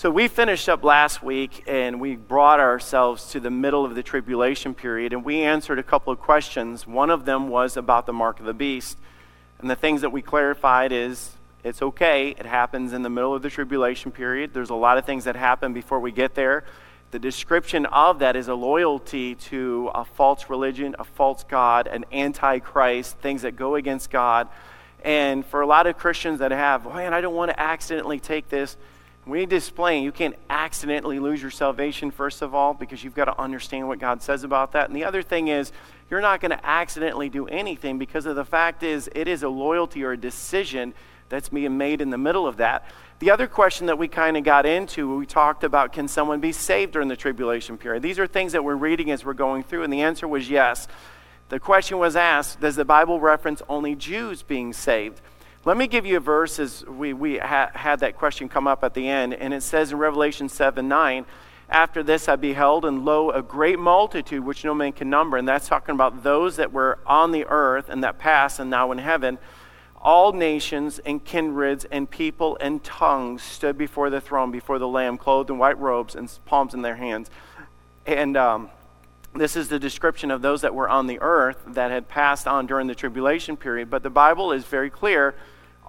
So we finished up last week and we brought ourselves to the middle of the tribulation period and we answered a couple of questions. One of them was about the mark of the beast. And the things that we clarified is it's okay. It happens in the middle of the tribulation period. There's a lot of things that happen before we get there. The description of that is a loyalty to a false religion, a false God, an antichrist, things that go against God. And for a lot of Christians that have, oh, man, I don't want to accidentally take this we need to explain you can't accidentally lose your salvation, first of all, because you've got to understand what God says about that. And the other thing is, you're not going to accidentally do anything because of the fact is, it is a loyalty or a decision that's being made in the middle of that. The other question that we kind of got into, we talked about can someone be saved during the tribulation period? These are things that we're reading as we're going through, and the answer was yes. The question was asked Does the Bible reference only Jews being saved? Let me give you a verse as we, we ha- had that question come up at the end, and it says in Revelation 7 9, After this I beheld, and lo, a great multitude which no man can number. And that's talking about those that were on the earth and that passed and now in heaven. All nations and kindreds and people and tongues stood before the throne, before the Lamb, clothed in white robes and palms in their hands. And um, this is the description of those that were on the earth that had passed on during the tribulation period. But the Bible is very clear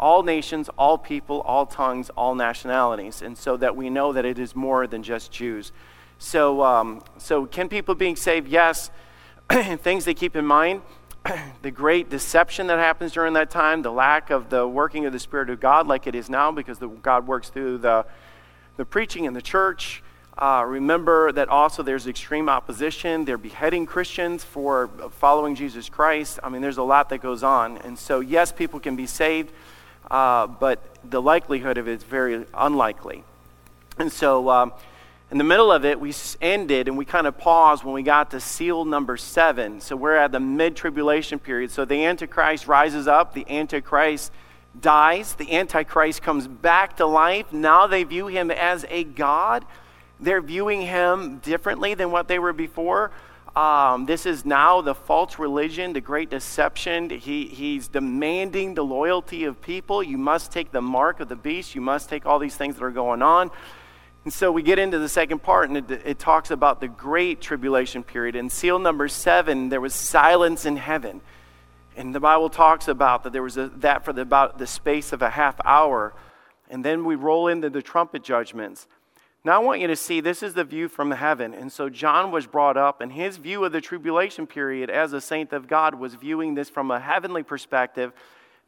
all nations, all people, all tongues, all nationalities. And so that we know that it is more than just Jews. So, um, so can people being saved? Yes. Things to keep in mind the great deception that happens during that time, the lack of the working of the Spirit of God like it is now, because the, God works through the, the preaching in the church. Uh, remember that also there's extreme opposition. They're beheading Christians for following Jesus Christ. I mean, there's a lot that goes on. And so, yes, people can be saved, uh, but the likelihood of it is very unlikely. And so, um, in the middle of it, we ended and we kind of paused when we got to seal number seven. So, we're at the mid tribulation period. So, the Antichrist rises up, the Antichrist dies, the Antichrist comes back to life. Now they view him as a God they're viewing him differently than what they were before. Um, this is now the false religion, the great deception. He, he's demanding the loyalty of people. You must take the mark of the beast. You must take all these things that are going on. And so we get into the second part, and it, it talks about the great tribulation period. In seal number seven, there was silence in heaven. And the Bible talks about that there was a, that for the, about the space of a half hour. And then we roll into the trumpet judgments. Now, I want you to see this is the view from heaven. And so, John was brought up, and his view of the tribulation period as a saint of God was viewing this from a heavenly perspective,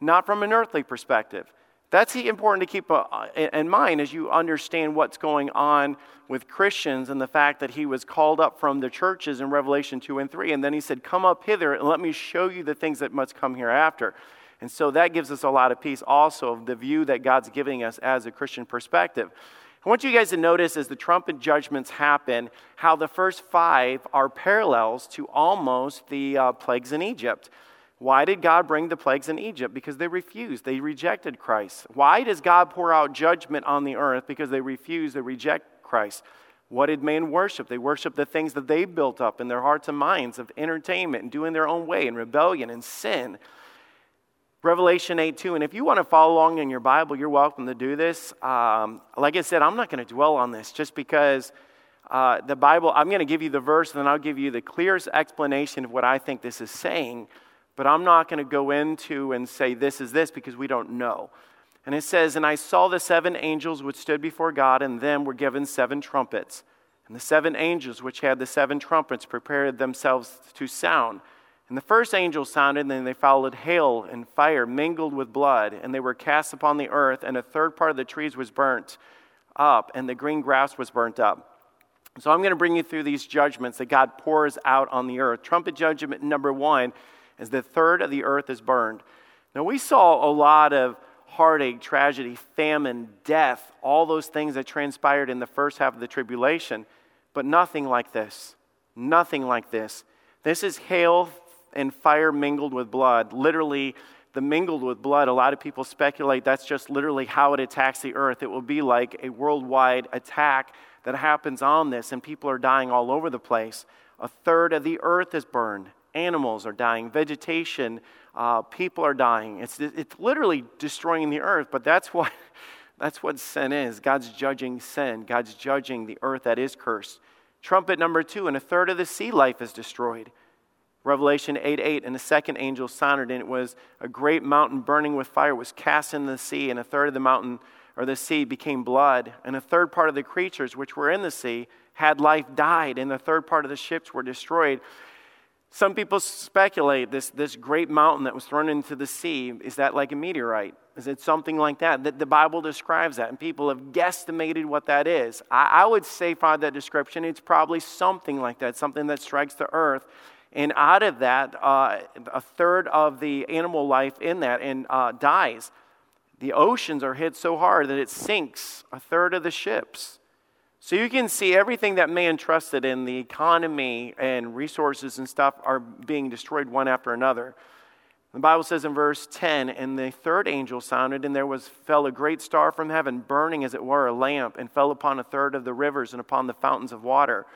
not from an earthly perspective. That's important to keep uh, in mind as you understand what's going on with Christians and the fact that he was called up from the churches in Revelation 2 and 3. And then he said, Come up hither and let me show you the things that must come hereafter. And so that gives us a lot of peace also of the view that God's giving us as a Christian perspective. I want you guys to notice as the trumpet judgments happen how the first five are parallels to almost the uh, plagues in Egypt. Why did God bring the plagues in Egypt? Because they refused, they rejected Christ. Why does God pour out judgment on the earth? Because they refuse, they reject Christ. What did man worship? They worship the things that they built up in their hearts and minds of entertainment and doing their own way and rebellion and sin. Revelation 8 2. And if you want to follow along in your Bible, you're welcome to do this. Um, like I said, I'm not going to dwell on this just because uh, the Bible, I'm going to give you the verse and then I'll give you the clearest explanation of what I think this is saying. But I'm not going to go into and say this is this because we don't know. And it says, And I saw the seven angels which stood before God, and them were given seven trumpets. And the seven angels which had the seven trumpets prepared themselves to sound. And the first angel sounded, and then they followed hail and fire mingled with blood, and they were cast upon the earth, and a third part of the trees was burnt up, and the green grass was burnt up. So I'm going to bring you through these judgments that God pours out on the earth. Trumpet judgment number one is the third of the earth is burned. Now, we saw a lot of heartache, tragedy, famine, death, all those things that transpired in the first half of the tribulation, but nothing like this. Nothing like this. This is hail, and fire mingled with blood. Literally, the mingled with blood, a lot of people speculate that's just literally how it attacks the earth. It will be like a worldwide attack that happens on this, and people are dying all over the place. A third of the earth is burned. Animals are dying, vegetation, uh, people are dying. It's, it's literally destroying the earth, but that's why. That's what sin is. God's judging sin, God's judging the earth that is cursed. Trumpet number two, and a third of the sea life is destroyed. Revelation 8 8, and the second angel sounded, and it was a great mountain burning with fire was cast in the sea, and a third of the mountain or the sea became blood, and a third part of the creatures which were in the sea had life died, and the third part of the ships were destroyed. Some people speculate this, this great mountain that was thrown into the sea is that like a meteorite? Is it something like that? That the Bible describes that, and people have guesstimated what that is. I, I would say, by that description, it's probably something like that, something that strikes the earth. And out of that, uh, a third of the animal life in that and uh, dies. The oceans are hit so hard that it sinks a third of the ships. So you can see everything that man trusted in, the economy and resources and stuff, are being destroyed one after another. The Bible says in verse 10, and the third angel sounded, and there was fell a great star from heaven, burning as it were a lamp, and fell upon a third of the rivers and upon the fountains of water.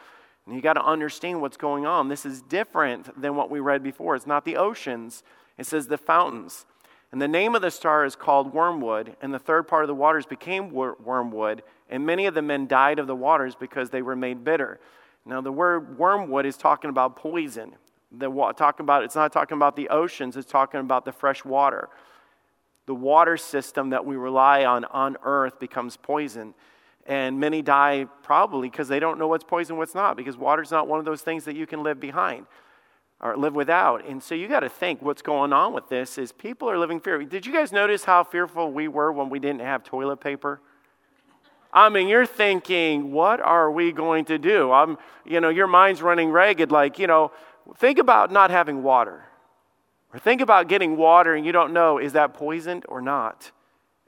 And you got to understand what's going on. This is different than what we read before. It's not the oceans, it says the fountains. And the name of the star is called wormwood, and the third part of the waters became wor- wormwood, and many of the men died of the waters because they were made bitter. Now, the word wormwood is talking about poison. The, talking about, it's not talking about the oceans, it's talking about the fresh water. The water system that we rely on on earth becomes poison. And many die probably because they don't know what's poison, what's not, because water's not one of those things that you can live behind or live without. And so you got to think what's going on with this is people are living fear. Did you guys notice how fearful we were when we didn't have toilet paper? I mean, you're thinking, what are we going to do? I'm, you know, your mind's running ragged. Like, you know, think about not having water, or think about getting water and you don't know is that poisoned or not.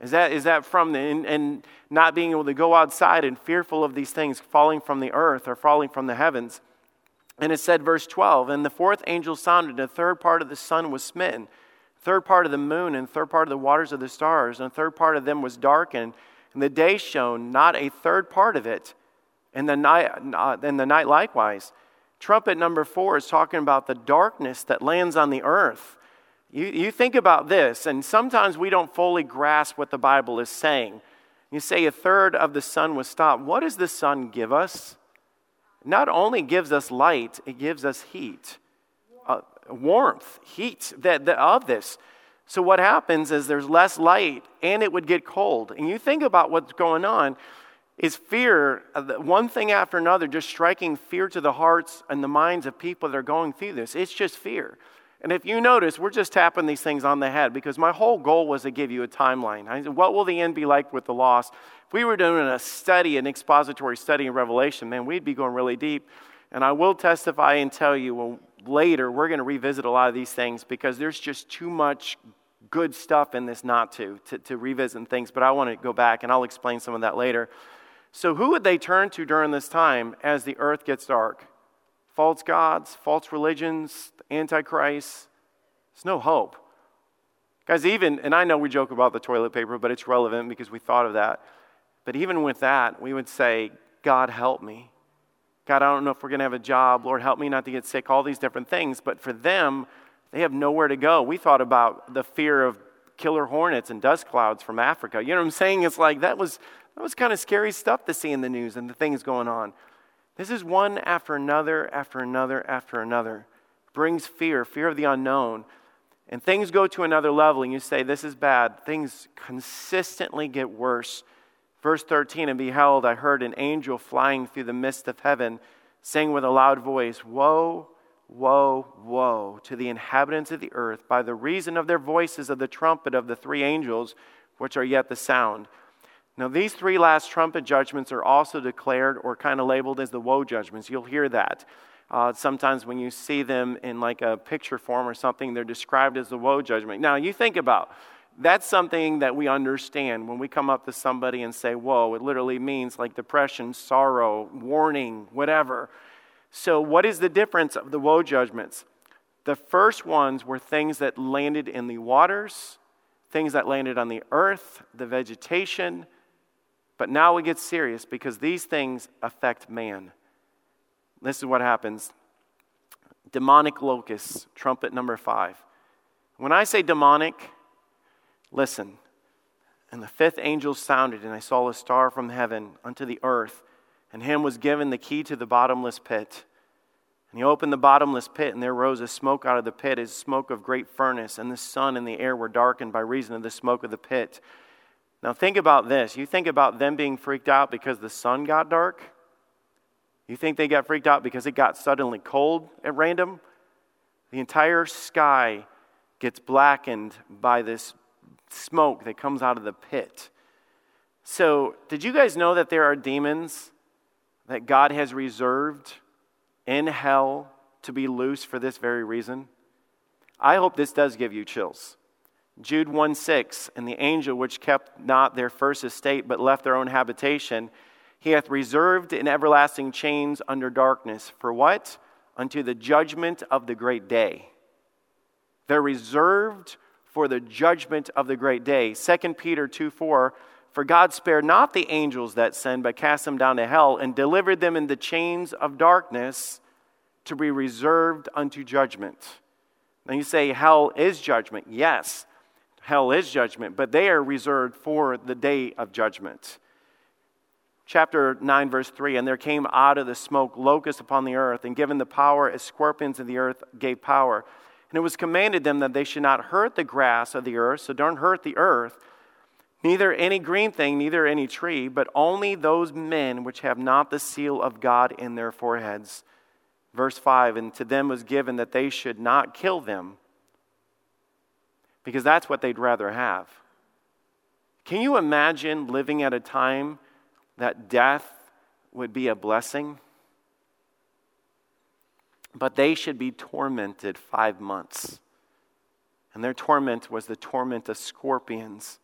Is that, is that from the, and, and not being able to go outside and fearful of these things falling from the earth or falling from the heavens? And it said, verse 12, and the fourth angel sounded, and a third part of the sun was smitten, third part of the moon, and third part of the waters of the stars, and a third part of them was darkened, and the day shone, not a third part of it, and the night, and the night likewise. Trumpet number four is talking about the darkness that lands on the earth. You, you think about this, and sometimes we don't fully grasp what the Bible is saying. You say a third of the sun was stopped. What does the sun give us? not only gives us light, it gives us heat, uh, warmth, heat that, that, of this. So, what happens is there's less light and it would get cold. And you think about what's going on is fear, uh, one thing after another, just striking fear to the hearts and the minds of people that are going through this. It's just fear. And if you notice, we're just tapping these things on the head because my whole goal was to give you a timeline. I said, what will the end be like with the lost? If we were doing a study, an expository study in Revelation, man, we'd be going really deep. And I will testify and tell you well, later, we're going to revisit a lot of these things because there's just too much good stuff in this not to, to, to revisit things. But I want to go back and I'll explain some of that later. So, who would they turn to during this time as the earth gets dark? False gods, false religions, the antichrist. There's no hope. Guys, even, and I know we joke about the toilet paper, but it's relevant because we thought of that. But even with that, we would say, God, help me. God, I don't know if we're going to have a job. Lord, help me not to get sick, all these different things. But for them, they have nowhere to go. We thought about the fear of killer hornets and dust clouds from Africa. You know what I'm saying? It's like that was, that was kind of scary stuff to see in the news and the things going on. This is one after another, after another, after another. Brings fear, fear of the unknown. And things go to another level, and you say, This is bad. Things consistently get worse. Verse 13 And behold, I heard an angel flying through the midst of heaven, saying with a loud voice, Woe, woe, woe to the inhabitants of the earth by the reason of their voices of the trumpet of the three angels, which are yet the sound. Now, these three last trumpet judgments are also declared or kind of labeled as the woe judgments. You'll hear that. Uh, sometimes when you see them in like a picture form or something, they're described as the woe judgment. Now, you think about that's something that we understand when we come up to somebody and say, Whoa, it literally means like depression, sorrow, warning, whatever. So, what is the difference of the woe judgments? The first ones were things that landed in the waters, things that landed on the earth, the vegetation, but now we get serious because these things affect man. This is what happens demonic locusts, trumpet number five. When I say demonic, listen, And the fifth angel sounded, and I saw a star from heaven unto the earth, and him was given the key to the bottomless pit. And he opened the bottomless pit, and there rose a smoke out of the pit, as smoke of great furnace, and the sun and the air were darkened by reason of the smoke of the pit. Now think about this. You think about them being freaked out because the sun got dark? You think they got freaked out because it got suddenly cold at random? The entire sky gets blackened by this smoke that comes out of the pit. So, did you guys know that there are demons that God has reserved in hell to be loose for this very reason? I hope this does give you chills. Jude 1 6, and the angel which kept not their first estate, but left their own habitation, he hath reserved in everlasting chains under darkness. For what? Unto the judgment of the great day. They're reserved for the judgment of the great day. 2 Peter 2 4, for God spared not the angels that sinned, but cast them down to hell and delivered them in the chains of darkness to be reserved unto judgment. Now you say, hell is judgment. Yes, hell is judgment, but they are reserved for the day of judgment. Chapter 9, verse 3 And there came out of the smoke locusts upon the earth, and given the power as scorpions of the earth gave power. And it was commanded them that they should not hurt the grass of the earth, so don't hurt the earth, neither any green thing, neither any tree, but only those men which have not the seal of God in their foreheads. Verse 5 And to them was given that they should not kill them, because that's what they'd rather have. Can you imagine living at a time that death would be a blessing? But they should be tormented five months. And their torment was the torment of scorpions.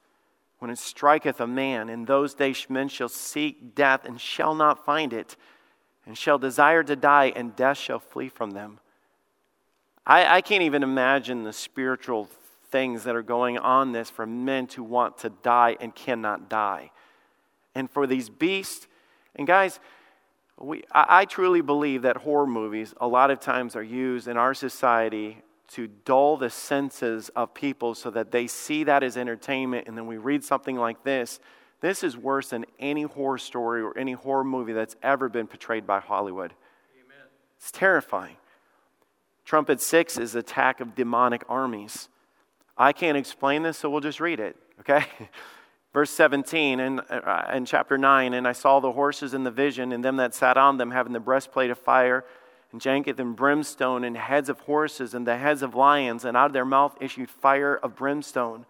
When it striketh a man, in those days men shall seek death and shall not find it, and shall desire to die, and death shall flee from them. I, I can't even imagine the spiritual things that are going on this for men to want to die and cannot die. And for these beasts, and guys, we, I, I truly believe that horror movies a lot of times are used in our society to dull the senses of people so that they see that as entertainment and then we read something like this. This is worse than any horror story or any horror movie that's ever been portrayed by Hollywood. Amen. It's terrifying. Trumpet 6 is attack of demonic armies. I can't explain this, so we'll just read it, okay? Verse 17 and, uh, in chapter 9 And I saw the horses in the vision, and them that sat on them, having the breastplate of fire, and janketh and brimstone, and heads of horses, and the heads of lions, and out of their mouth issued fire of brimstone.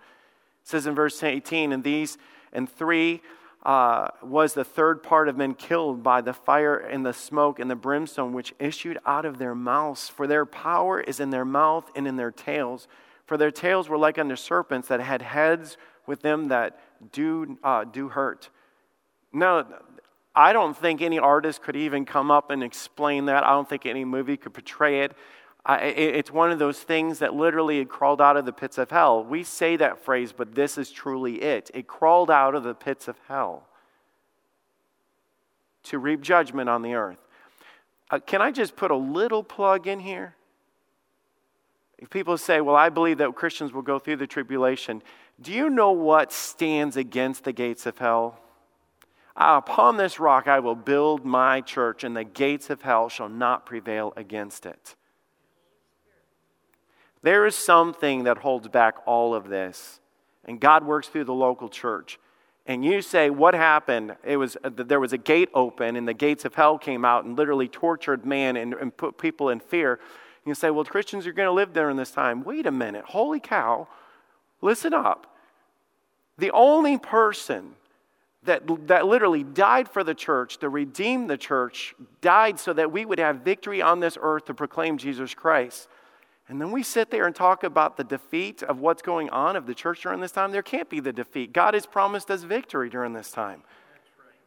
It says in verse 18 And these and three uh, was the third part of men killed by the fire and the smoke and the brimstone which issued out of their mouths. For their power is in their mouth and in their tails. For their tails were like unto serpents that had heads with them that do, uh, do hurt. No, I don't think any artist could even come up and explain that. I don't think any movie could portray it. I, it's one of those things that literally it crawled out of the pits of hell. We say that phrase, but this is truly it. It crawled out of the pits of hell to reap judgment on the earth. Uh, can I just put a little plug in here? If people say, well, I believe that Christians will go through the tribulation, do you know what stands against the gates of hell? Ah, upon this rock I will build my church, and the gates of hell shall not prevail against it. There is something that holds back all of this, and God works through the local church. And you say, What happened? It was, uh, there was a gate open, and the gates of hell came out and literally tortured man and, and put people in fear. You say, Well, Christians are going to live there in this time. Wait a minute. Holy cow. Listen up. The only person that, that literally died for the church, to redeem the church, died so that we would have victory on this earth to proclaim Jesus Christ. And then we sit there and talk about the defeat of what's going on of the church during this time. There can't be the defeat. God has promised us victory during this time.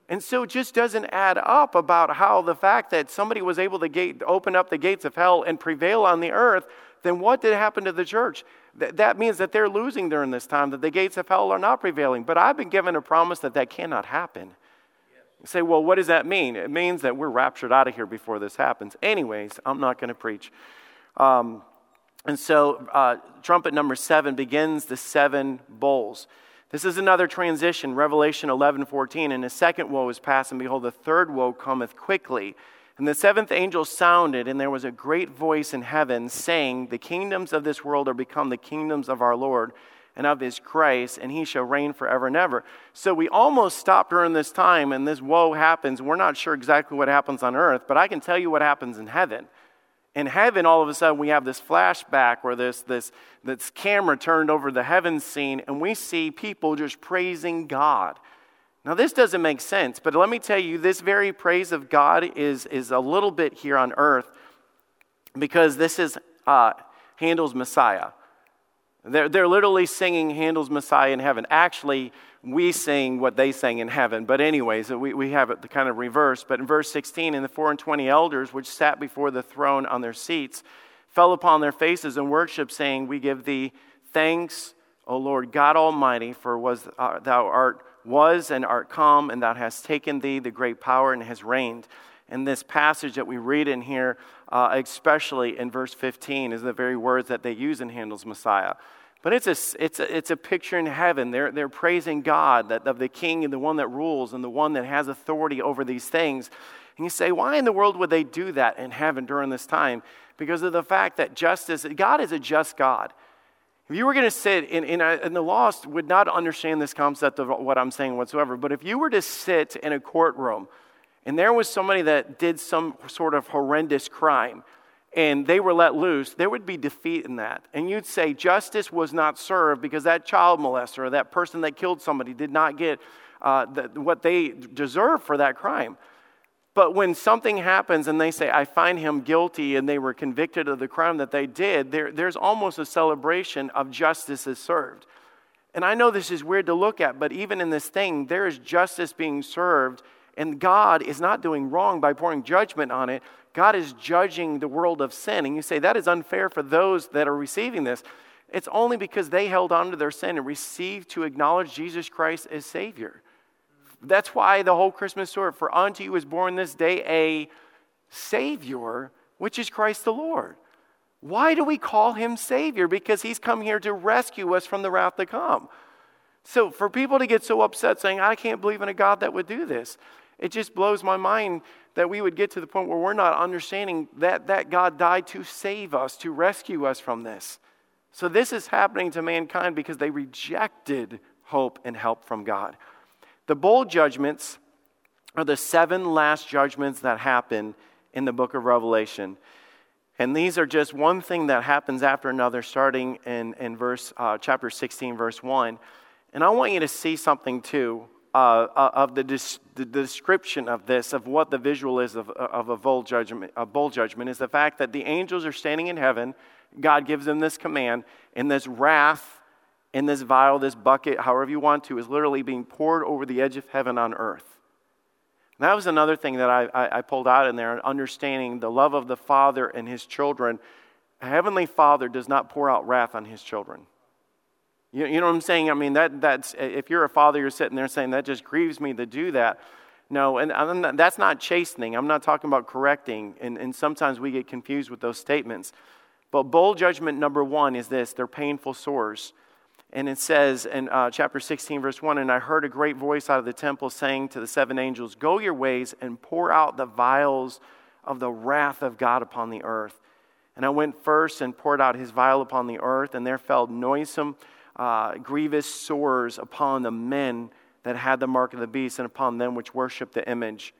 And so it just doesn't add up about how the fact that somebody was able to gate, open up the gates of hell and prevail on the earth then what did happen to the church? Th- that means that they're losing during this time, that the gates of hell are not prevailing. But I've been given a promise that that cannot happen. You say, well, what does that mean? It means that we're raptured out of here before this happens. Anyways, I'm not going to preach. Um, and so, uh, trumpet number seven begins the seven bowls. This is another transition, Revelation 11 14. And the second woe is past, and behold, the third woe cometh quickly. And the seventh angel sounded, and there was a great voice in heaven saying, The kingdoms of this world are become the kingdoms of our Lord and of his Christ, and he shall reign forever and ever. So we almost stopped during this time, and this woe happens. We're not sure exactly what happens on earth, but I can tell you what happens in heaven. In heaven, all of a sudden, we have this flashback where this, this, this camera turned over the heaven scene, and we see people just praising God. Now, this doesn't make sense, but let me tell you, this very praise of God is, is a little bit here on earth because this is uh, Handel's Messiah. They're, they're literally singing Handel's Messiah in heaven. Actually, we sing what they sang in heaven. But, anyways, we, we have it kind of reversed. But in verse 16, and the four and twenty elders which sat before the throne on their seats fell upon their faces and worshiped, saying, We give thee thanks, O Lord God Almighty, for was, uh, thou art was and art come, and thou hast taken thee the great power and has reigned. And this passage that we read in here, uh, especially in verse 15, is the very words that they use in Handel's Messiah. But it's a, it's a, it's a picture in heaven. They're, they're praising God, that, of the king and the one that rules and the one that has authority over these things. And you say, why in the world would they do that in heaven during this time? Because of the fact that justice, God is a just God. If you were going to sit, in, in, a, in the lost would not understand this concept of what I'm saying whatsoever, but if you were to sit in a courtroom and there was somebody that did some sort of horrendous crime, and they were let loose, there would be defeat in that. And you'd say justice was not served because that child molester or that person that killed somebody did not get uh, the, what they deserve for that crime. But when something happens and they say, I find him guilty, and they were convicted of the crime that they did, there, there's almost a celebration of justice is served. And I know this is weird to look at, but even in this thing, there is justice being served, and God is not doing wrong by pouring judgment on it. God is judging the world of sin. And you say, that is unfair for those that are receiving this. It's only because they held on to their sin and received to acknowledge Jesus Christ as Savior. That's why the whole Christmas story, for unto you is born this day a Savior, which is Christ the Lord. Why do we call him Savior? Because he's come here to rescue us from the wrath to come. So for people to get so upset saying, I can't believe in a God that would do this, it just blows my mind that we would get to the point where we're not understanding that, that God died to save us, to rescue us from this. So this is happening to mankind because they rejected hope and help from God. The bowl judgments are the seven last judgments that happen in the book of Revelation. And these are just one thing that happens after another, starting in, in verse, uh, chapter 16, verse 1. And I want you to see something too uh, uh, of the, dis- the, description of this, of what the visual is of, of a bowl judgment, a bowl judgment, is the fact that the angels are standing in heaven. God gives them this command, and this wrath in this vial, this bucket, however you want to, is literally being poured over the edge of heaven on earth. And that was another thing that I, I, I pulled out in there, understanding the love of the Father and his children. A heavenly Father does not pour out wrath on his children. You, you know what I'm saying? I mean, that, that's, if you're a father, you're sitting there saying, that just grieves me to do that. No, and not, that's not chastening. I'm not talking about correcting. And, and sometimes we get confused with those statements. But bowl judgment number one is this they're painful sores. And it says in uh, chapter 16, verse 1 And I heard a great voice out of the temple saying to the seven angels, Go your ways and pour out the vials of the wrath of God upon the earth. And I went first and poured out his vial upon the earth, and there fell noisome uh, grievous sores upon the men that had the mark of the beast and upon them which worship the image.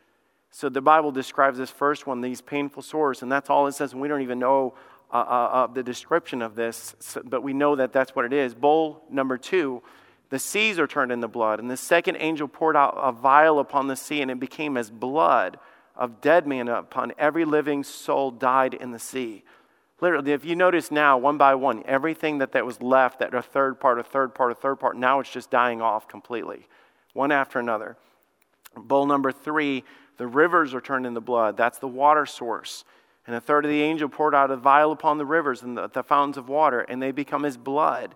So the Bible describes this first one, these painful sores, and that's all it says. And we don't even know uh, uh, the description of this, but we know that that's what it is. Bowl number two, the seas are turned into blood, and the second angel poured out a vial upon the sea, and it became as blood of dead men upon every living soul died in the sea. Literally, if you notice now, one by one, everything that, that was left, that a third part, a third part, a third part, now it's just dying off completely, one after another. Bowl number three, the rivers are turned into blood. That's the water source. And a third of the angel poured out a vial upon the rivers and the, the fountains of water, and they become as blood.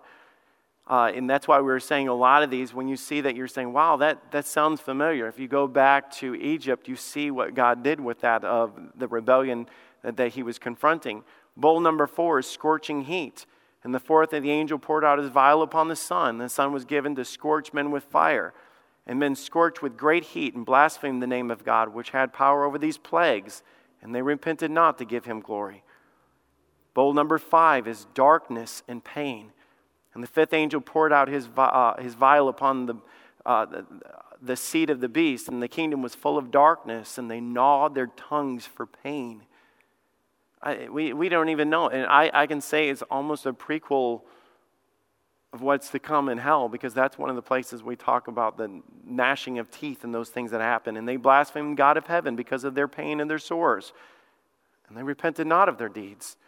Uh, and that's why we were saying a lot of these, when you see that, you're saying, wow, that, that sounds familiar. If you go back to Egypt, you see what God did with that of the rebellion that, that he was confronting. Bowl number four is scorching heat. And the fourth, the angel poured out his vial upon the sun. The sun was given to scorch men with fire. And men scorched with great heat and blasphemed the name of God, which had power over these plagues. And they repented not to give him glory. Bowl number five is darkness and pain. And the fifth angel poured out his, uh, his vial upon the, uh, the, the seat of the beast, and the kingdom was full of darkness, and they gnawed their tongues for pain. I, we, we don't even know. And I, I can say it's almost a prequel of what's to come in hell because that's one of the places we talk about the gnashing of teeth and those things that happen. And they blasphemed God of heaven because of their pain and their sores. And they repented not of their deeds.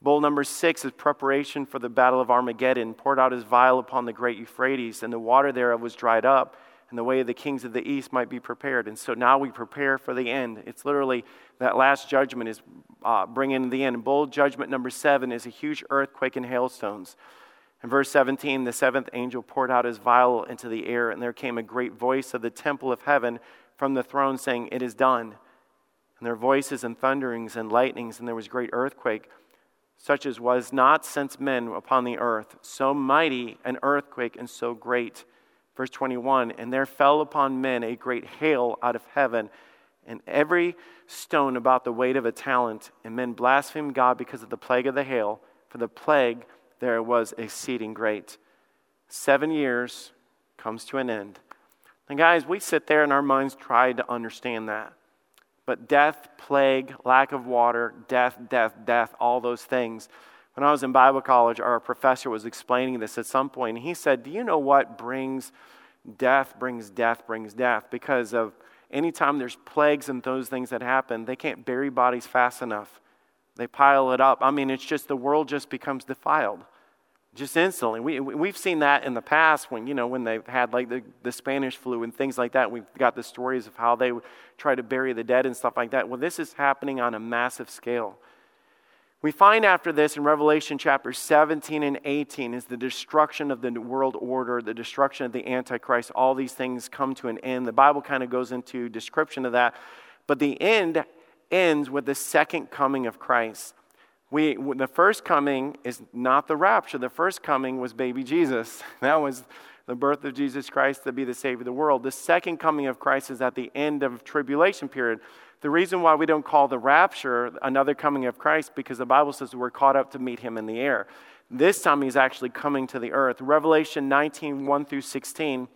Bowl number six is preparation for the battle of Armageddon. Poured out his vial upon the great Euphrates, and the water thereof was dried up and the way of the kings of the east might be prepared. And so now we prepare for the end. It's literally that last judgment is uh, bringing the end. Bowl judgment number seven is a huge earthquake and hailstones. In verse 17, the seventh angel poured out his vial into the air, and there came a great voice of the temple of heaven from the throne saying, It is done. And there were voices and thunderings and lightnings, and there was great earthquake, such as was not since men upon the earth, so mighty an earthquake and so great. Verse 21 And there fell upon men a great hail out of heaven, and every stone about the weight of a talent. And men blasphemed God because of the plague of the hail, for the plague there was exceeding great. Seven years comes to an end. And guys, we sit there and our minds try to understand that. But death, plague, lack of water, death, death, death, all those things. When I was in Bible college, our professor was explaining this at some point, and he said, Do you know what brings death, brings death, brings death? Because of anytime there's plagues and those things that happen, they can't bury bodies fast enough. They pile it up. I mean, it's just the world just becomes defiled just instantly. We, we've seen that in the past when, you know, when they've had like the, the Spanish flu and things like that. We've got the stories of how they would try to bury the dead and stuff like that. Well, this is happening on a massive scale. We find after this in Revelation chapter 17 and 18 is the destruction of the world order, the destruction of the Antichrist. All these things come to an end. The Bible kind of goes into description of that. But the end ends with the second coming of Christ. We, the first coming is not the rapture. The first coming was baby Jesus. That was the birth of Jesus Christ to be the Savior of the world. The second coming of Christ is at the end of tribulation period. The reason why we don't call the rapture another coming of Christ because the Bible says we're caught up to meet him in the air. This time he's actually coming to the earth. Revelation 19, 1 through 16,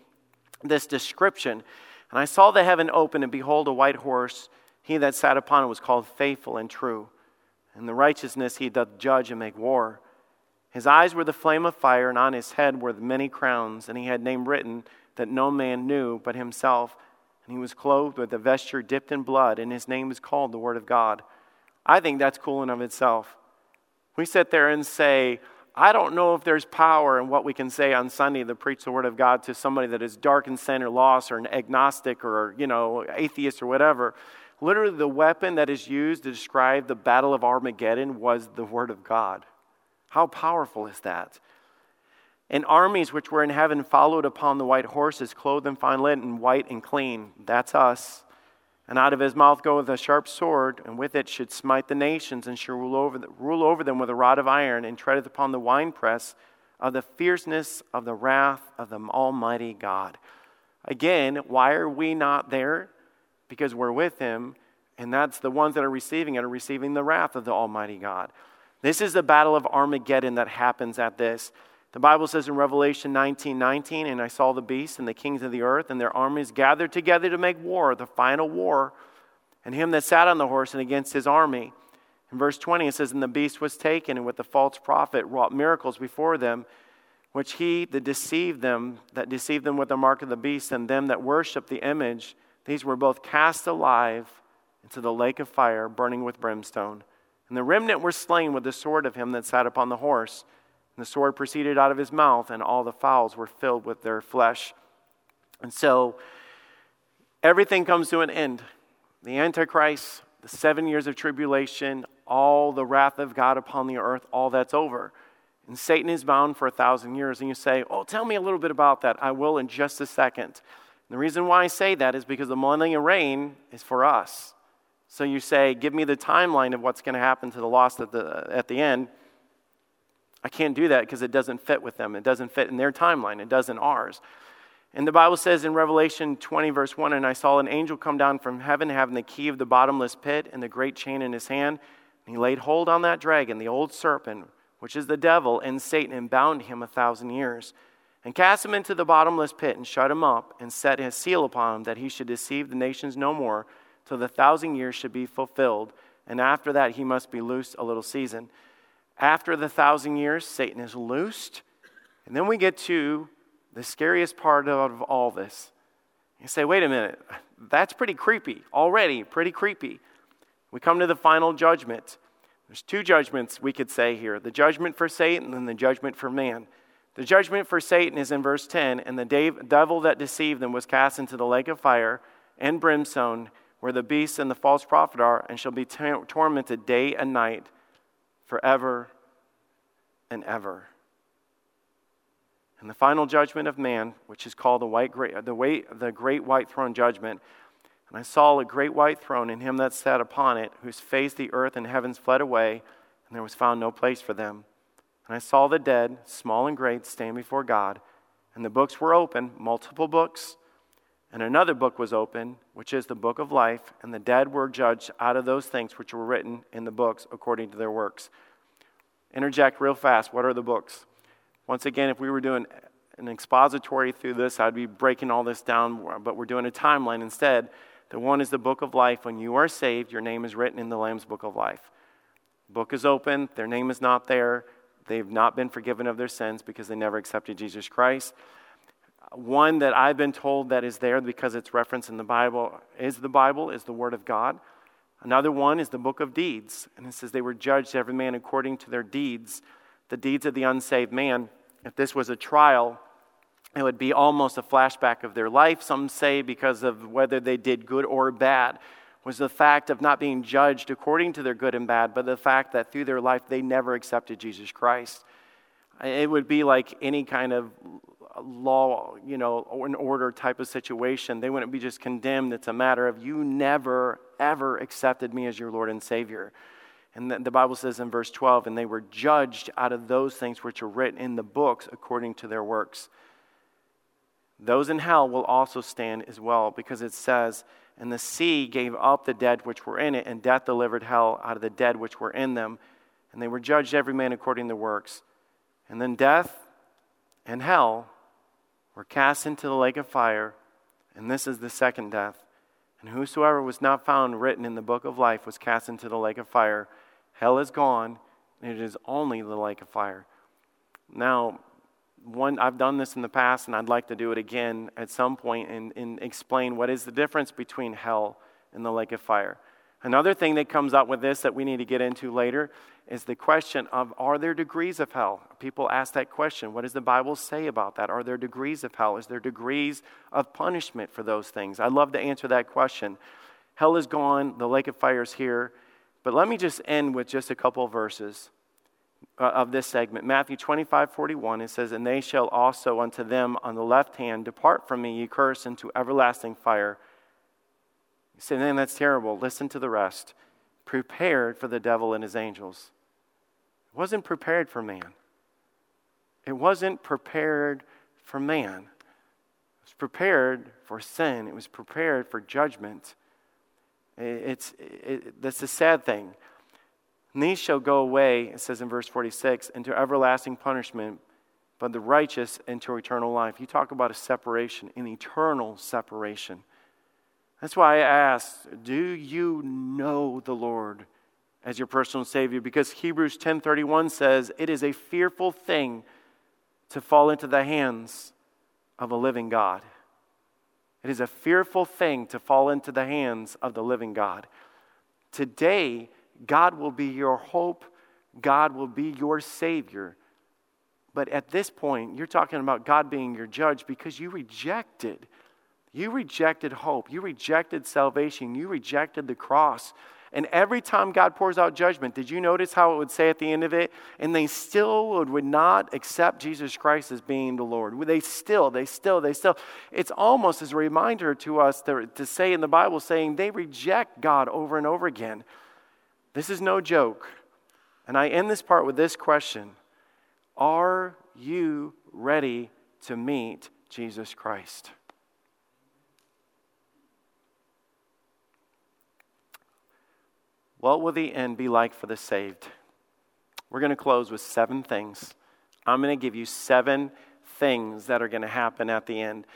this description. And I saw the heaven open, and behold, a white horse. He that sat upon it was called faithful and true. And the righteousness he doth judge and make war. His eyes were the flame of fire, and on his head were many crowns, and he had name written that no man knew but himself. And he was clothed with a vesture dipped in blood, and his name is called the Word of God. I think that's cool in of itself. We sit there and say, I don't know if there's power in what we can say on Sunday to preach the Word of God to somebody that is dark in sin or lost or an agnostic or, you know, atheist or whatever. Literally, the weapon that is used to describe the Battle of Armageddon was the Word of God. How powerful is that? And armies which were in heaven followed upon the white horses, clothed in fine linen, white and clean. That's us. And out of his mouth goeth a sharp sword, and with it should smite the nations, and shall rule over, the, rule over them with a rod of iron, and treadeth upon the winepress of the fierceness of the wrath of the Almighty God. Again, why are we not there? Because we're with him, and that's the ones that are receiving it are receiving the wrath of the Almighty God. This is the battle of Armageddon that happens at this. The Bible says in Revelation 19 19, and I saw the beast and the kings of the earth and their armies gathered together to make war, the final war, and him that sat on the horse and against his army. In verse 20, it says, And the beast was taken, and with the false prophet wrought miracles before them, which he that deceived them, that deceived them with the mark of the beast, and them that worshipped the image, these were both cast alive into the lake of fire, burning with brimstone. And the remnant were slain with the sword of him that sat upon the horse the sword proceeded out of his mouth, and all the fowls were filled with their flesh. And so everything comes to an end. The Antichrist, the seven years of tribulation, all the wrath of God upon the earth, all that's over. And Satan is bound for a thousand years. And you say, Oh, tell me a little bit about that. I will in just a second. And the reason why I say that is because the millennial reign is for us. So you say, Give me the timeline of what's going to happen to the lost at the, at the end. I can't do that because it doesn't fit with them. It doesn't fit in their timeline, it doesn't ours. And the Bible says in Revelation 20, verse 1 And I saw an angel come down from heaven having the key of the bottomless pit and the great chain in his hand. And he laid hold on that dragon, the old serpent, which is the devil and Satan, and bound him a thousand years. And cast him into the bottomless pit and shut him up and set his seal upon him that he should deceive the nations no more till the thousand years should be fulfilled. And after that he must be loosed a little season. After the thousand years, Satan is loosed. And then we get to the scariest part of all this. You say, wait a minute, that's pretty creepy already, pretty creepy. We come to the final judgment. There's two judgments we could say here the judgment for Satan and the judgment for man. The judgment for Satan is in verse 10 and the devil that deceived them was cast into the lake of fire and brimstone, where the beast and the false prophet are, and shall be tormented day and night forever and ever. And the final judgment of man, which is called the, white, great, the, way, the great white throne judgment. And I saw a great white throne, and him that sat upon it, whose face the earth and heavens fled away, and there was found no place for them. And I saw the dead, small and great, stand before God, and the books were open, multiple books. And another book was open, which is the book of life, and the dead were judged out of those things which were written in the books according to their works. Interject real fast what are the books? Once again, if we were doing an expository through this, I'd be breaking all this down, but we're doing a timeline instead. The one is the book of life. When you are saved, your name is written in the Lamb's book of life. Book is open, their name is not there. They've not been forgiven of their sins because they never accepted Jesus Christ. One that I've been told that is there because it's referenced in the Bible is the Bible, is the Word of God. Another one is the book of deeds. And it says they were judged every man according to their deeds, the deeds of the unsaved man if this was a trial, it would be almost a flashback of their life, some say, because of whether they did good or bad, was the fact of not being judged according to their good and bad, but the fact that through their life they never accepted Jesus Christ. It would be like any kind of law, you know, or an order type of situation. They wouldn't be just condemned. It's a matter of you never, ever accepted me as your Lord and Savior. And the Bible says in verse 12, and they were judged out of those things which are written in the books according to their works. Those in hell will also stand as well, because it says, And the sea gave up the dead which were in it, and death delivered hell out of the dead which were in them. And they were judged every man according to works. And then death and hell were cast into the lake of fire, and this is the second death. And whosoever was not found written in the book of life was cast into the lake of fire. Hell is gone, and it is only the lake of fire. Now, one, I've done this in the past, and I'd like to do it again at some point and, and explain what is the difference between hell and the lake of fire. Another thing that comes up with this that we need to get into later is the question of are there degrees of hell? People ask that question. What does the Bible say about that? Are there degrees of hell? Is there degrees of punishment for those things? I'd love to answer that question. Hell is gone, the lake of fire is here. But let me just end with just a couple of verses uh, of this segment. Matthew 25, 41, it says, And they shall also unto them on the left hand depart from me, ye cursed, into everlasting fire say, man, that's terrible. Listen to the rest. Prepared for the devil and his angels. It wasn't prepared for man. It wasn't prepared for man. It was prepared for sin. It was prepared for judgment. It's, it, that's a sad thing. And these shall go away, it says in verse 46, into everlasting punishment, but the righteous into eternal life. You talk about a separation, an eternal separation. That's why I asked, do you know the Lord as your personal savior? Because Hebrews 10:31 says, "It is a fearful thing to fall into the hands of a living God." It is a fearful thing to fall into the hands of the living God. Today, God will be your hope, God will be your savior. But at this point, you're talking about God being your judge because you rejected you rejected hope. You rejected salvation. You rejected the cross. And every time God pours out judgment, did you notice how it would say at the end of it? And they still would, would not accept Jesus Christ as being the Lord. They still, they still, they still. It's almost as a reminder to us to, to say in the Bible, saying they reject God over and over again. This is no joke. And I end this part with this question Are you ready to meet Jesus Christ? What will the end be like for the saved? We're going to close with seven things. I'm going to give you seven things that are going to happen at the end.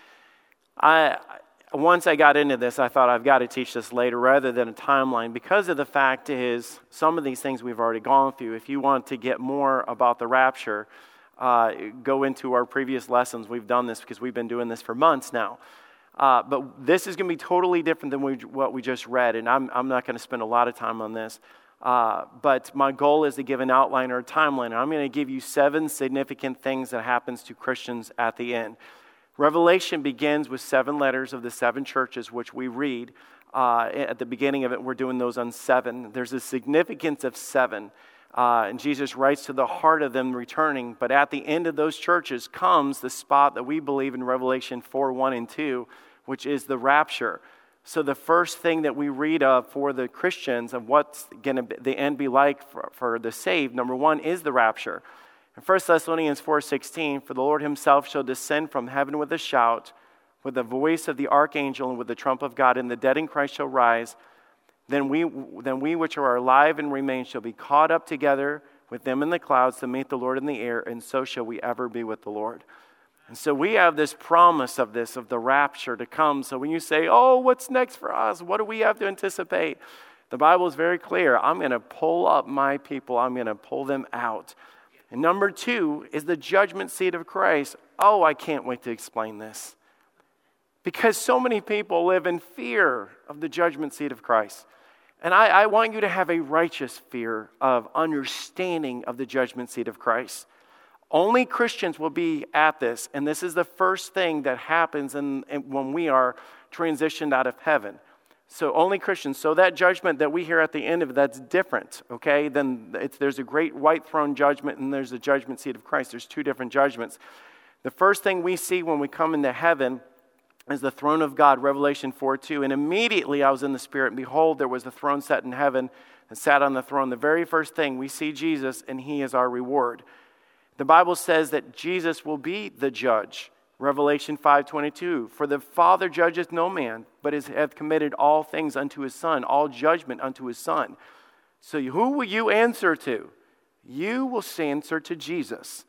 I, once I got into this, I thought I've got to teach this later rather than a timeline because of the fact is some of these things we've already gone through. If you want to get more about the rapture, uh, go into our previous lessons. We've done this because we've been doing this for months now. Uh, but this is going to be totally different than we, what we just read, and I'm, I'm not going to spend a lot of time on this. Uh, but my goal is to give an outline or a timeline. I'm going to give you seven significant things that happens to Christians at the end. Revelation begins with seven letters of the seven churches, which we read. Uh, at the beginning of it, we're doing those on seven. There's a significance of seven. Uh, and Jesus writes to the heart of them returning. But at the end of those churches comes the spot that we believe in Revelation 4 1 and 2, which is the rapture. So, the first thing that we read of for the Christians of what's going to the end be like for, for the saved, number one, is the rapture. In 1 Thessalonians 4:16, for the Lord himself shall descend from heaven with a shout, with the voice of the archangel and with the trump of God, and the dead in Christ shall rise. Then we, then we which are alive and remain shall be caught up together with them in the clouds to meet the Lord in the air, and so shall we ever be with the Lord. And so we have this promise of this, of the rapture to come. So when you say, oh, what's next for us? What do we have to anticipate? The Bible is very clear. I'm going to pull up my people, I'm going to pull them out. And number two is the judgment seat of Christ. Oh, I can't wait to explain this. Because so many people live in fear of the judgment seat of Christ. And I, I, want you to have a righteous fear of understanding of the judgment seat of Christ. Only Christians will be at this, and this is the first thing that happens in, in, when we are transitioned out of heaven. So only Christians. So that judgment that we hear at the end of it, that's different, okay? Then there's a great white throne judgment and there's a judgment seat of Christ. There's two different judgments. The first thing we see when we come into heaven is the throne of God, Revelation 4 2. And immediately I was in the Spirit, and behold, there was a throne set in heaven and sat on the throne. The very first thing we see Jesus, and he is our reward. The Bible says that Jesus will be the judge. Revelation 5:22 For the Father judgeth no man, but hath committed all things unto his Son, all judgment unto his Son. So who will you answer to? You will answer to Jesus.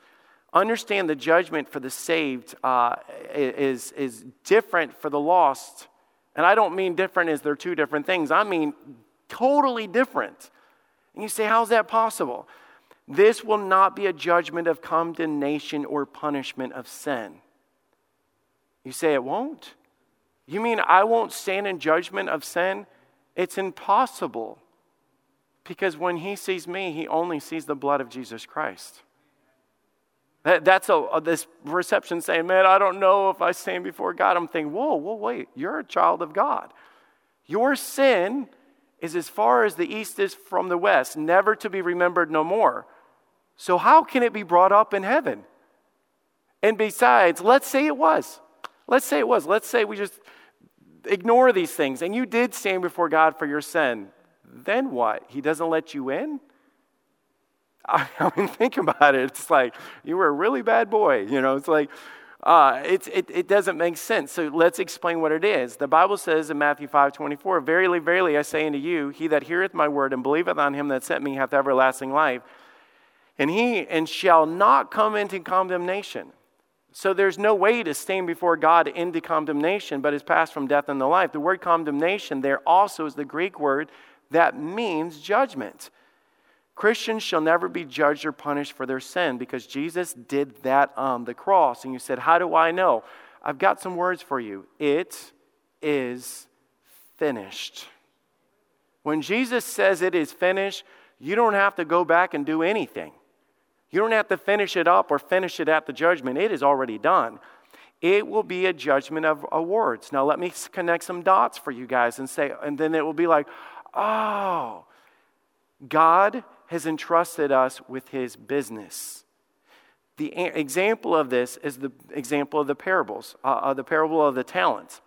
Understand the judgment for the saved uh, is, is different for the lost. And I don't mean different as they're two different things. I mean totally different. And you say, how's that possible? This will not be a judgment of condemnation or punishment of sin. You say it won't? You mean I won't stand in judgment of sin? It's impossible. Because when he sees me, he only sees the blood of Jesus Christ. That, that's a, this reception saying, man, I don't know if I stand before God. I'm thinking, whoa, whoa, wait, you're a child of God. Your sin is as far as the east is from the west, never to be remembered no more. So, how can it be brought up in heaven? And besides, let's say it was. Let's say it was. Let's say we just ignore these things and you did stand before God for your sin. Then what? He doesn't let you in? I mean, think about it. It's like you were a really bad boy. You know, it's like, uh, it, it, it doesn't make sense. So let's explain what it is. The Bible says in Matthew 5 24, Verily, verily, I say unto you, he that heareth my word and believeth on him that sent me hath everlasting life, and he and shall not come into condemnation, so there's no way to stand before God into condemnation, but is passed from death into life. The word condemnation there also is the Greek word that means judgment. Christians shall never be judged or punished for their sin because Jesus did that on the cross. And you said, How do I know? I've got some words for you. It is finished. When Jesus says it is finished, you don't have to go back and do anything. You don't have to finish it up or finish it at the judgment, it is already done. It will be a judgment of awards. Now, let me connect some dots for you guys and say, and then it will be like, oh, God has entrusted us with his business. The example of this is the example of the parables, uh, uh, the parable of the talents.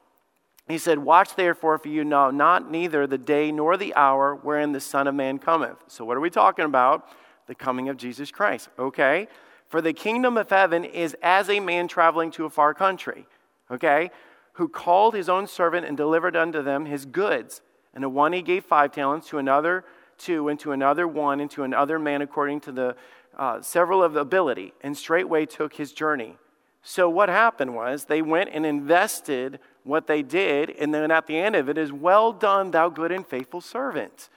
He said, Watch therefore, for you know not neither the day nor the hour wherein the Son of Man cometh. So, what are we talking about? the coming of Jesus Christ. Okay? For the kingdom of heaven is as a man traveling to a far country, okay, who called his own servant and delivered unto them his goods. And to one he gave five talents, to another two, and to another one, into another man according to the uh, several of ability, and straightway took his journey. So what happened was they went and invested what they did, and then at the end of it is, Well done, thou good and faithful servant.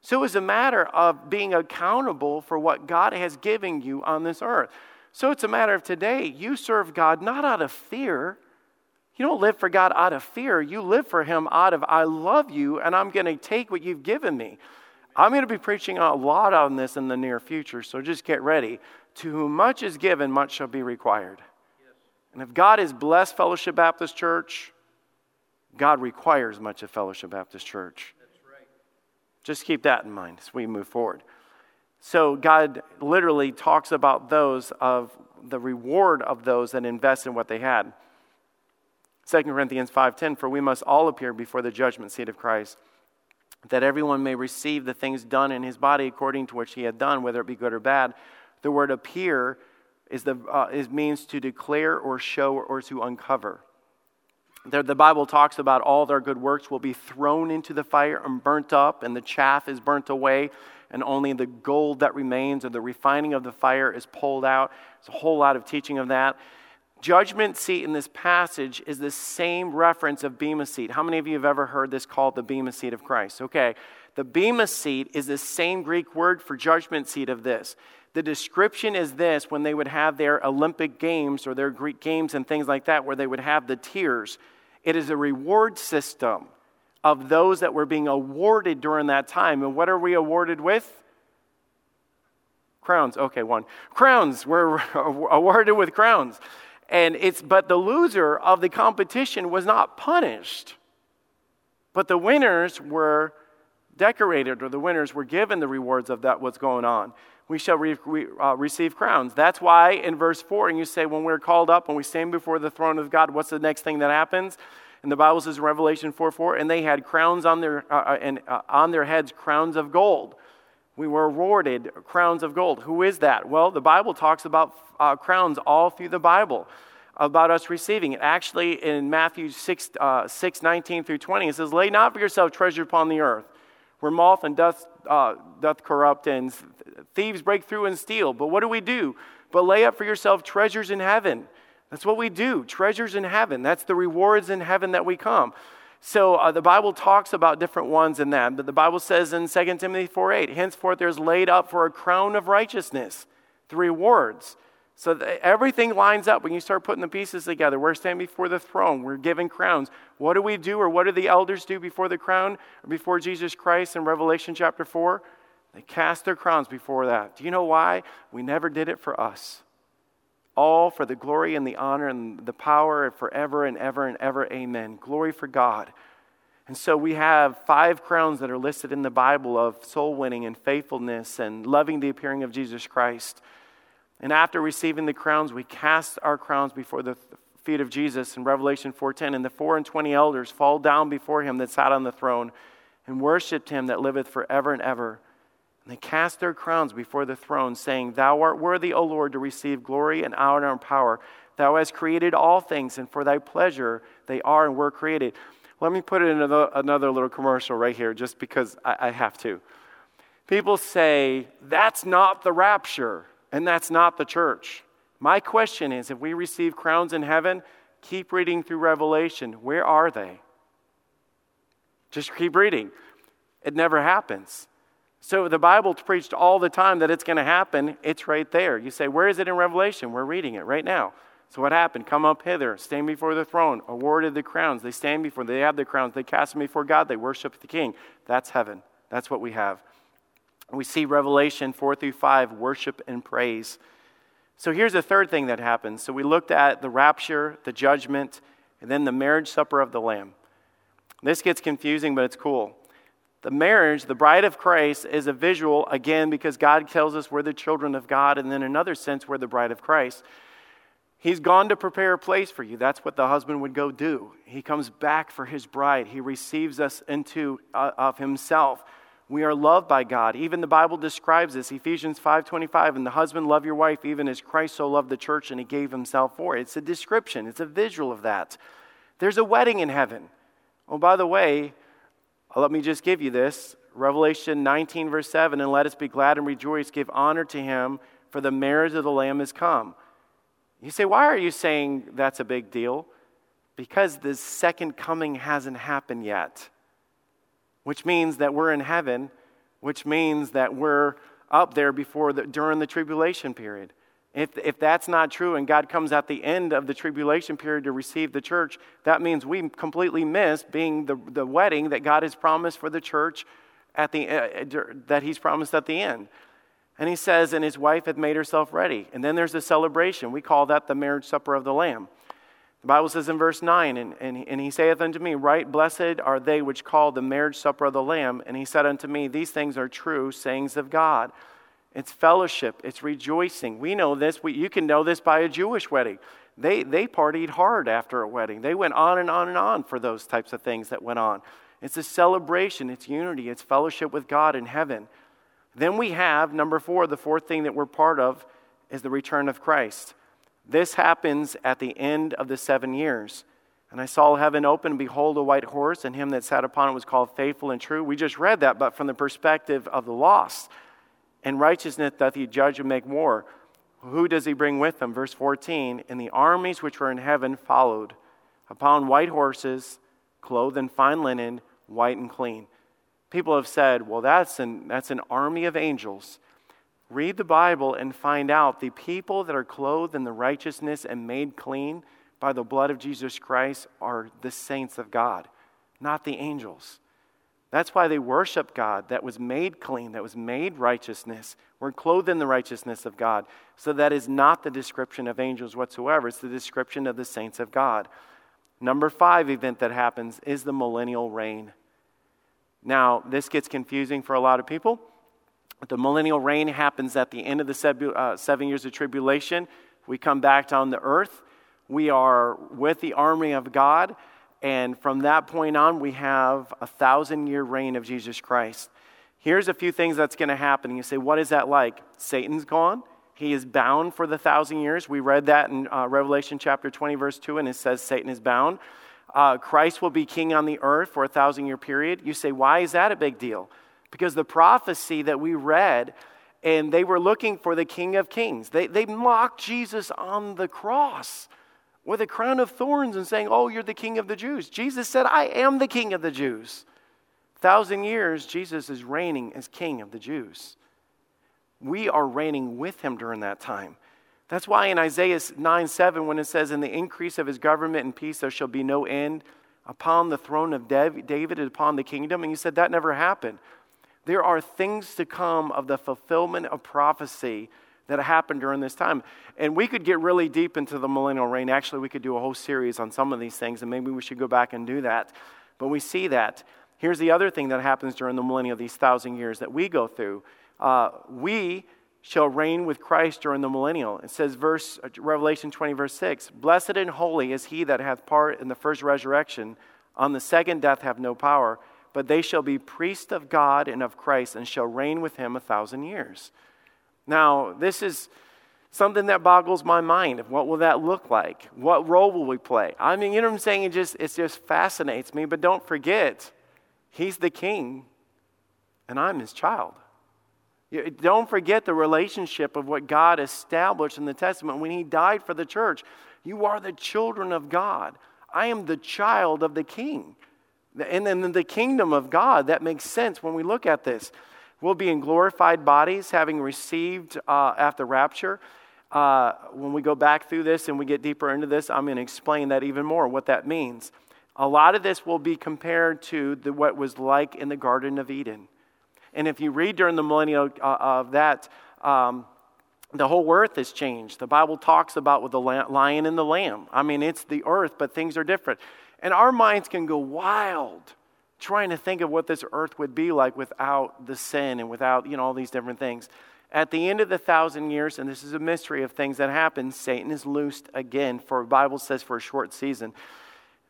So it was a matter of being accountable for what God has given you on this earth. So it's a matter of today, you serve God not out of fear. You don't live for God out of fear. You live for Him out of, I love you and I'm going to take what you've given me. I'm going to be preaching a lot on this in the near future, so just get ready. To whom much is given, much shall be required. And if God has blessed Fellowship Baptist Church, God requires much of Fellowship Baptist Church. Just keep that in mind as we move forward. So, God literally talks about those of the reward of those that invest in what they had. 2 Corinthians 5:10 for we must all appear before the judgment seat of Christ that everyone may receive the things done in his body according to which he had done whether it be good or bad the word appear is the uh, is means to declare or show or to uncover the, the Bible talks about all their good works will be thrown into the fire and burnt up, and the chaff is burnt away, and only the gold that remains or the refining of the fire is pulled out. There's a whole lot of teaching of that. Judgment seat in this passage is the same reference of Bema seat. How many of you have ever heard this called the Bema seat of Christ? Okay. The Bema seat is the same Greek word for judgment seat of this. The description is this when they would have their Olympic games or their Greek games and things like that, where they would have the tiers it is a reward system of those that were being awarded during that time. And what are we awarded with? Crowns. Okay, one. Crowns. We're awarded with crowns. And it's but the loser of the competition was not punished. But the winners were decorated or the winners were given the rewards of that what's going on we shall re- re- uh, receive crowns. That's why in verse 4, and you say, when we're called up and we stand before the throne of God, what's the next thing that happens? And the Bible says in Revelation 4 4, and they had crowns on their, uh, uh, and, uh, on their heads, crowns of gold. We were awarded crowns of gold. Who is that? Well, the Bible talks about uh, crowns all through the Bible about us receiving it. Actually, in Matthew 6, uh, 6 19 through 20, it says, Lay not for yourself treasure upon the earth, where moth and dust uh, doth corrupt and thieves break through and steal. But what do we do? But lay up for yourself treasures in heaven. That's what we do, treasures in heaven. That's the rewards in heaven that we come. So uh, the Bible talks about different ones in that, but the Bible says in 2 Timothy 4 8, henceforth there's laid up for a crown of righteousness, the rewards. So everything lines up when you start putting the pieces together. We're standing before the throne. We're given crowns. What do we do, or what do the elders do before the crown, or before Jesus Christ in Revelation chapter 4? They cast their crowns before that. Do you know why? We never did it for us. All for the glory and the honor and the power forever and ever and ever. Amen. Glory for God. And so we have five crowns that are listed in the Bible of soul winning and faithfulness and loving the appearing of Jesus Christ. And after receiving the crowns, we cast our crowns before the feet of Jesus in Revelation 4:10, and the four and twenty elders fall down before him that sat on the throne and worshipped him that liveth forever and ever. And they cast their crowns before the throne, saying, Thou art worthy, O Lord, to receive glory and honor and power. Thou hast created all things, and for thy pleasure they are and were created. Let me put it in another, another little commercial right here, just because I, I have to. People say, That's not the rapture and that's not the church. My question is if we receive crowns in heaven, keep reading through Revelation. Where are they? Just keep reading. It never happens. So the Bible preached all the time that it's going to happen. It's right there. You say, Where is it in Revelation? We're reading it right now. So what happened? Come up hither, stand before the throne, awarded the crowns. They stand before, they have the crowns, they cast them before God, they worship the King. That's heaven. That's what we have. We see Revelation 4 through 5, worship and praise. So here's the third thing that happens. So we looked at the rapture, the judgment, and then the marriage supper of the Lamb. This gets confusing, but it's cool. The marriage, the bride of Christ, is a visual, again, because God tells us we're the children of God, and then another sense, we're the bride of Christ. He's gone to prepare a place for you. That's what the husband would go do. He comes back for his bride. He receives us into uh, of himself We are loved by God. Even the Bible describes this. Ephesians 5:25, and the husband love your wife even as Christ so loved the church and he gave himself for it. It's a description, it's a visual of that. There's a wedding in heaven. Oh, by the way, Uh, let me just give you this. Revelation 19, verse 7, and let us be glad and rejoice, give honor to him, for the marriage of the Lamb is come. You say, why are you saying that's a big deal? Because the second coming hasn't happened yet, which means that we're in heaven, which means that we're up there before the, during the tribulation period. If, if that's not true and God comes at the end of the tribulation period to receive the church, that means we completely miss being the, the wedding that God has promised for the church at the, uh, that He's promised at the end. And He says, and His wife had made herself ready. And then there's a celebration. We call that the marriage supper of the Lamb. The Bible says in verse 9, and, and, and he saith unto me, Write blessed are they which call the marriage supper of the Lamb. And he said unto me, These things are true sayings of God. It's fellowship, it's rejoicing. We know this. We, you can know this by a Jewish wedding. They, they partied hard after a wedding. They went on and on and on for those types of things that went on. It's a celebration, it's unity, it's fellowship with God in heaven. Then we have, number four, the fourth thing that we're part of is the return of Christ. This happens at the end of the seven years. And I saw heaven open, and behold, a white horse, and him that sat upon it was called faithful and true. We just read that, but from the perspective of the lost and righteousness doth he judge and make war. Who does he bring with him? Verse 14 And the armies which were in heaven followed upon white horses, clothed in fine linen, white and clean. People have said, well, that's an, that's an army of angels. Read the Bible and find out the people that are clothed in the righteousness and made clean by the blood of Jesus Christ are the saints of God, not the angels. That's why they worship God that was made clean, that was made righteousness. We're clothed in the righteousness of God. So that is not the description of angels whatsoever, it's the description of the saints of God. Number five event that happens is the millennial reign. Now, this gets confusing for a lot of people. The millennial reign happens at the end of the uh, seven years of tribulation. We come back down to earth. We are with the army of God. And from that point on, we have a thousand year reign of Jesus Christ. Here's a few things that's going to happen. You say, what is that like? Satan's gone. He is bound for the thousand years. We read that in uh, Revelation chapter 20, verse 2, and it says Satan is bound. Uh, Christ will be king on the earth for a thousand year period. You say, why is that a big deal? Because the prophecy that we read, and they were looking for the King of Kings. They, they mocked Jesus on the cross with a crown of thorns and saying, Oh, you're the king of the Jews. Jesus said, I am the king of the Jews. thousand years, Jesus is reigning as king of the Jews. We are reigning with him during that time. That's why in Isaiah 9 7, when it says, In the increase of his government and peace, there shall be no end upon the throne of David and upon the kingdom. And you said that never happened. There are things to come of the fulfillment of prophecy that happened during this time. And we could get really deep into the millennial reign. Actually, we could do a whole series on some of these things, and maybe we should go back and do that. But we see that. Here's the other thing that happens during the millennial, these thousand years that we go through. Uh, we shall reign with Christ during the millennial. It says, verse uh, Revelation 20, verse 6 Blessed and holy is he that hath part in the first resurrection. On the second death have no power, but they shall be priests of God and of Christ, and shall reign with him a thousand years. Now, this is something that boggles my mind. What will that look like? What role will we play? I mean, you know what I'm saying? It just, it just fascinates me. But don't forget, he's the king, and I'm his child. Don't forget the relationship of what God established in the Testament when he died for the church. You are the children of God. I am the child of the king. And in the kingdom of God, that makes sense when we look at this. We'll be in glorified bodies, having received uh, after rapture. Uh, when we go back through this and we get deeper into this, I'm going to explain that even more, what that means. A lot of this will be compared to the, what was like in the Garden of Eden. And if you read during the millennial uh, of that, um, the whole earth has changed. The Bible talks about with the lion and the lamb. I mean, it's the earth, but things are different. And our minds can go wild trying to think of what this earth would be like without the sin and without, you know, all these different things. At the end of the thousand years, and this is a mystery of things that happen, Satan is loosed again for Bible says for a short season.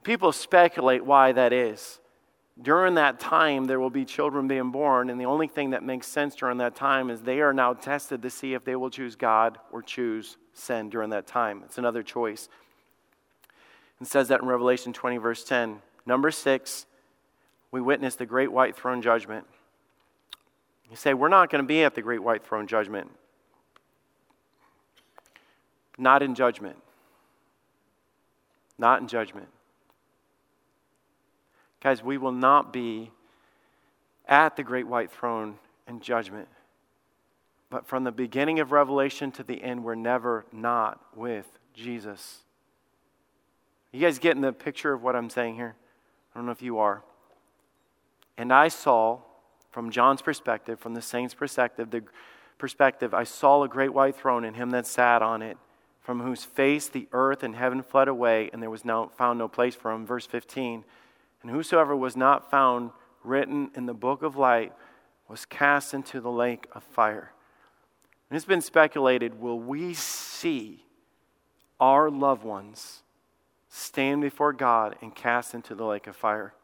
People speculate why that is. during that time, there will be children being born, and the only thing that makes sense during that time is they are now tested to see if they will choose God or choose sin during that time. It's another choice. It says that in Revelation 20, verse 10. Number six, we witness the great white throne judgment. You say, We're not going to be at the great white throne judgment. Not in judgment. Not in judgment. Guys, we will not be at the great white throne in judgment. But from the beginning of Revelation to the end, we're never not with Jesus. You guys getting the picture of what I'm saying here? I don't know if you are. And I saw, from John's perspective, from the saint's perspective, the perspective, I saw a great white throne and him that sat on it, from whose face the earth and heaven fled away, and there was no, found no place for him. Verse 15. And whosoever was not found written in the book of life was cast into the lake of fire. And it's been speculated will we see our loved ones stand before God and cast into the lake of fire?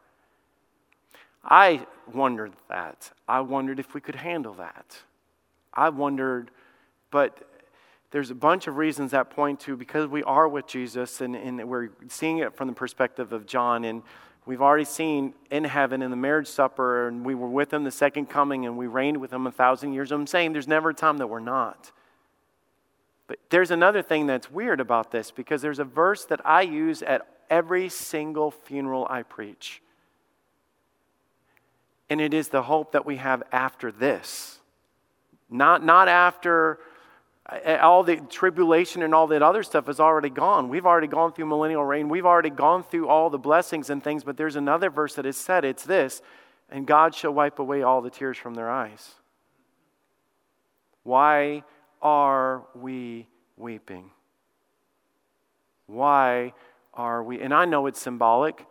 I wondered that. I wondered if we could handle that. I wondered, but there's a bunch of reasons that point to because we are with Jesus and, and we're seeing it from the perspective of John and We've already seen in heaven in the marriage supper, and we were with him the second coming, and we reigned with him a thousand years. I'm saying there's never a time that we're not. But there's another thing that's weird about this because there's a verse that I use at every single funeral I preach. And it is the hope that we have after this. Not, not after uh, uh, all the tribulation and all that other stuff is already gone. We've already gone through millennial reign. We've already gone through all the blessings and things, but there's another verse that is said it's this, and God shall wipe away all the tears from their eyes. Why are we weeping? Why are we? And I know it's symbolic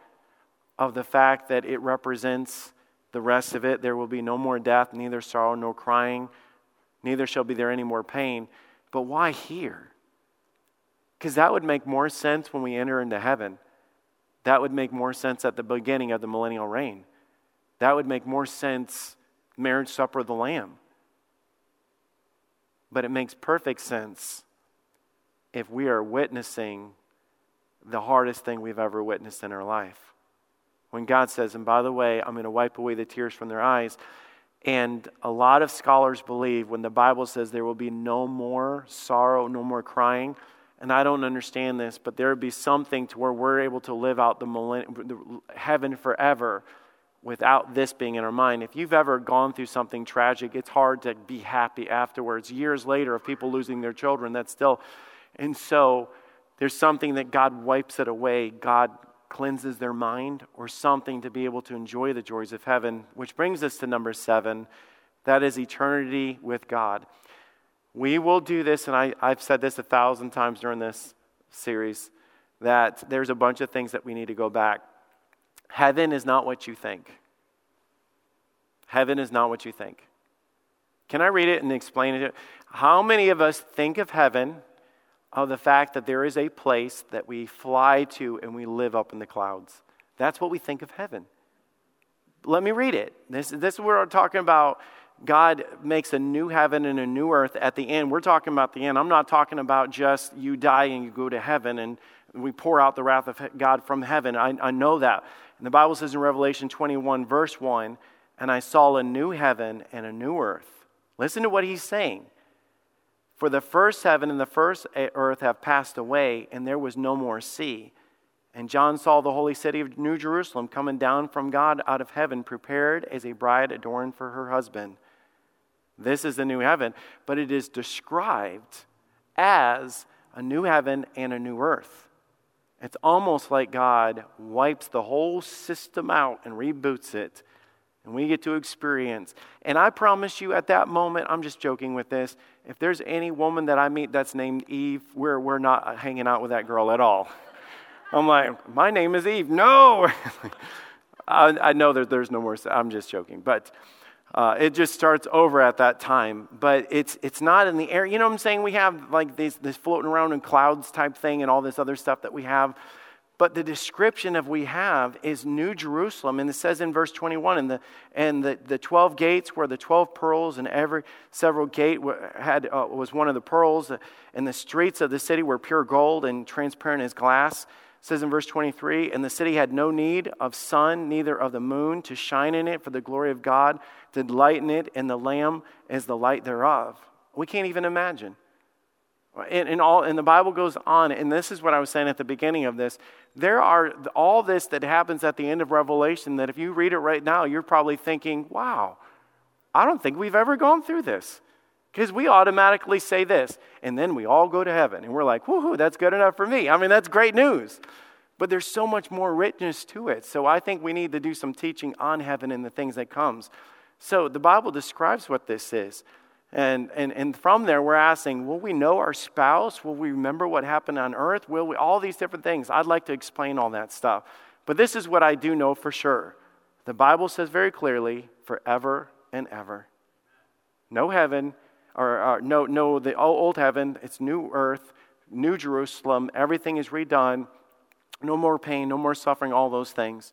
of the fact that it represents the rest of it. There will be no more death, neither sorrow nor crying neither shall be there any more pain. But why here? Because that would make more sense when we enter into heaven. That would make more sense at the beginning of the millennial reign. That would make more sense, marriage supper of the Lamb. But it makes perfect sense if we are witnessing the hardest thing we've ever witnessed in our life. When God says, and by the way, I'm going to wipe away the tears from their eyes, and a lot of scholars believe when the Bible says there will be no more sorrow, no more crying, and I don't understand this, but there will be something to where we're able to live out the, the heaven forever without this being in our mind. If you've ever gone through something tragic, it's hard to be happy afterwards. Years later, of people losing their children, that's still. And so there's something that God wipes it away. God cleanses their mind or something to be able to enjoy the joys of heaven, which brings us to number seven that is eternity with God. We will do this, and I, I've said this a thousand times during this series that there's a bunch of things that we need to go back. Heaven is not what you think. Heaven is not what you think. Can I read it and explain it? How many of us think of heaven of the fact that there is a place that we fly to and we live up in the clouds. That's what we think of heaven. Let me read it. This, this is where we're talking about God makes a new heaven and a new earth at the end. We're talking about the end. I'm not talking about just you die and you go to heaven and we pour out the wrath of God from heaven. I, I know that. And the Bible says in Revelation 21, verse 1, and I saw a new heaven and a new earth. Listen to what he's saying. For the first heaven and the first earth have passed away, and there was no more sea. And John saw the holy city of New Jerusalem coming down from God out of heaven, prepared as a bride adorned for her husband. This is the new heaven, but it is described as a new heaven and a new earth. It's almost like God wipes the whole system out and reboots it and we get to experience. And I promise you, at that moment, I'm just joking with this. If there's any woman that I meet that's named Eve, we're, we're not hanging out with that girl at all. I'm like, my name is Eve. No! I, I, know that there's no more. I'm just joking. But uh, it just starts over at that time. But it's, it's not in the air. You know what I'm saying? We have like this, this floating around in clouds type thing and all this other stuff that we have. But the description of we have is New Jerusalem. And it says in verse 21, and the, and the, the 12 gates were the 12 pearls, and every several gate had, uh, was one of the pearls. And the streets of the city were pure gold and transparent as glass. Says in verse 23, and the city had no need of sun, neither of the moon to shine in it, for the glory of God did lighten it, and the Lamb is the light thereof. We can't even imagine. And, and, all, and the Bible goes on, and this is what I was saying at the beginning of this. There are all this that happens at the end of Revelation that if you read it right now, you're probably thinking, wow, I don't think we've ever gone through this. Because we automatically say this, and then we all go to heaven, and we're like, woohoo, that's good enough for me. I mean, that's great news. But there's so much more richness to it. So I think we need to do some teaching on heaven and the things that comes. So the Bible describes what this is. And, and, and from there, we're asking, will we know our spouse? Will we remember what happened on earth? Will we, all these different things. I'd like to explain all that stuff. But this is what I do know for sure. The Bible says very clearly, forever and ever. No heaven, or, or no, no, the old heaven, it's new earth, new Jerusalem, everything is redone. No more pain, no more suffering, all those things.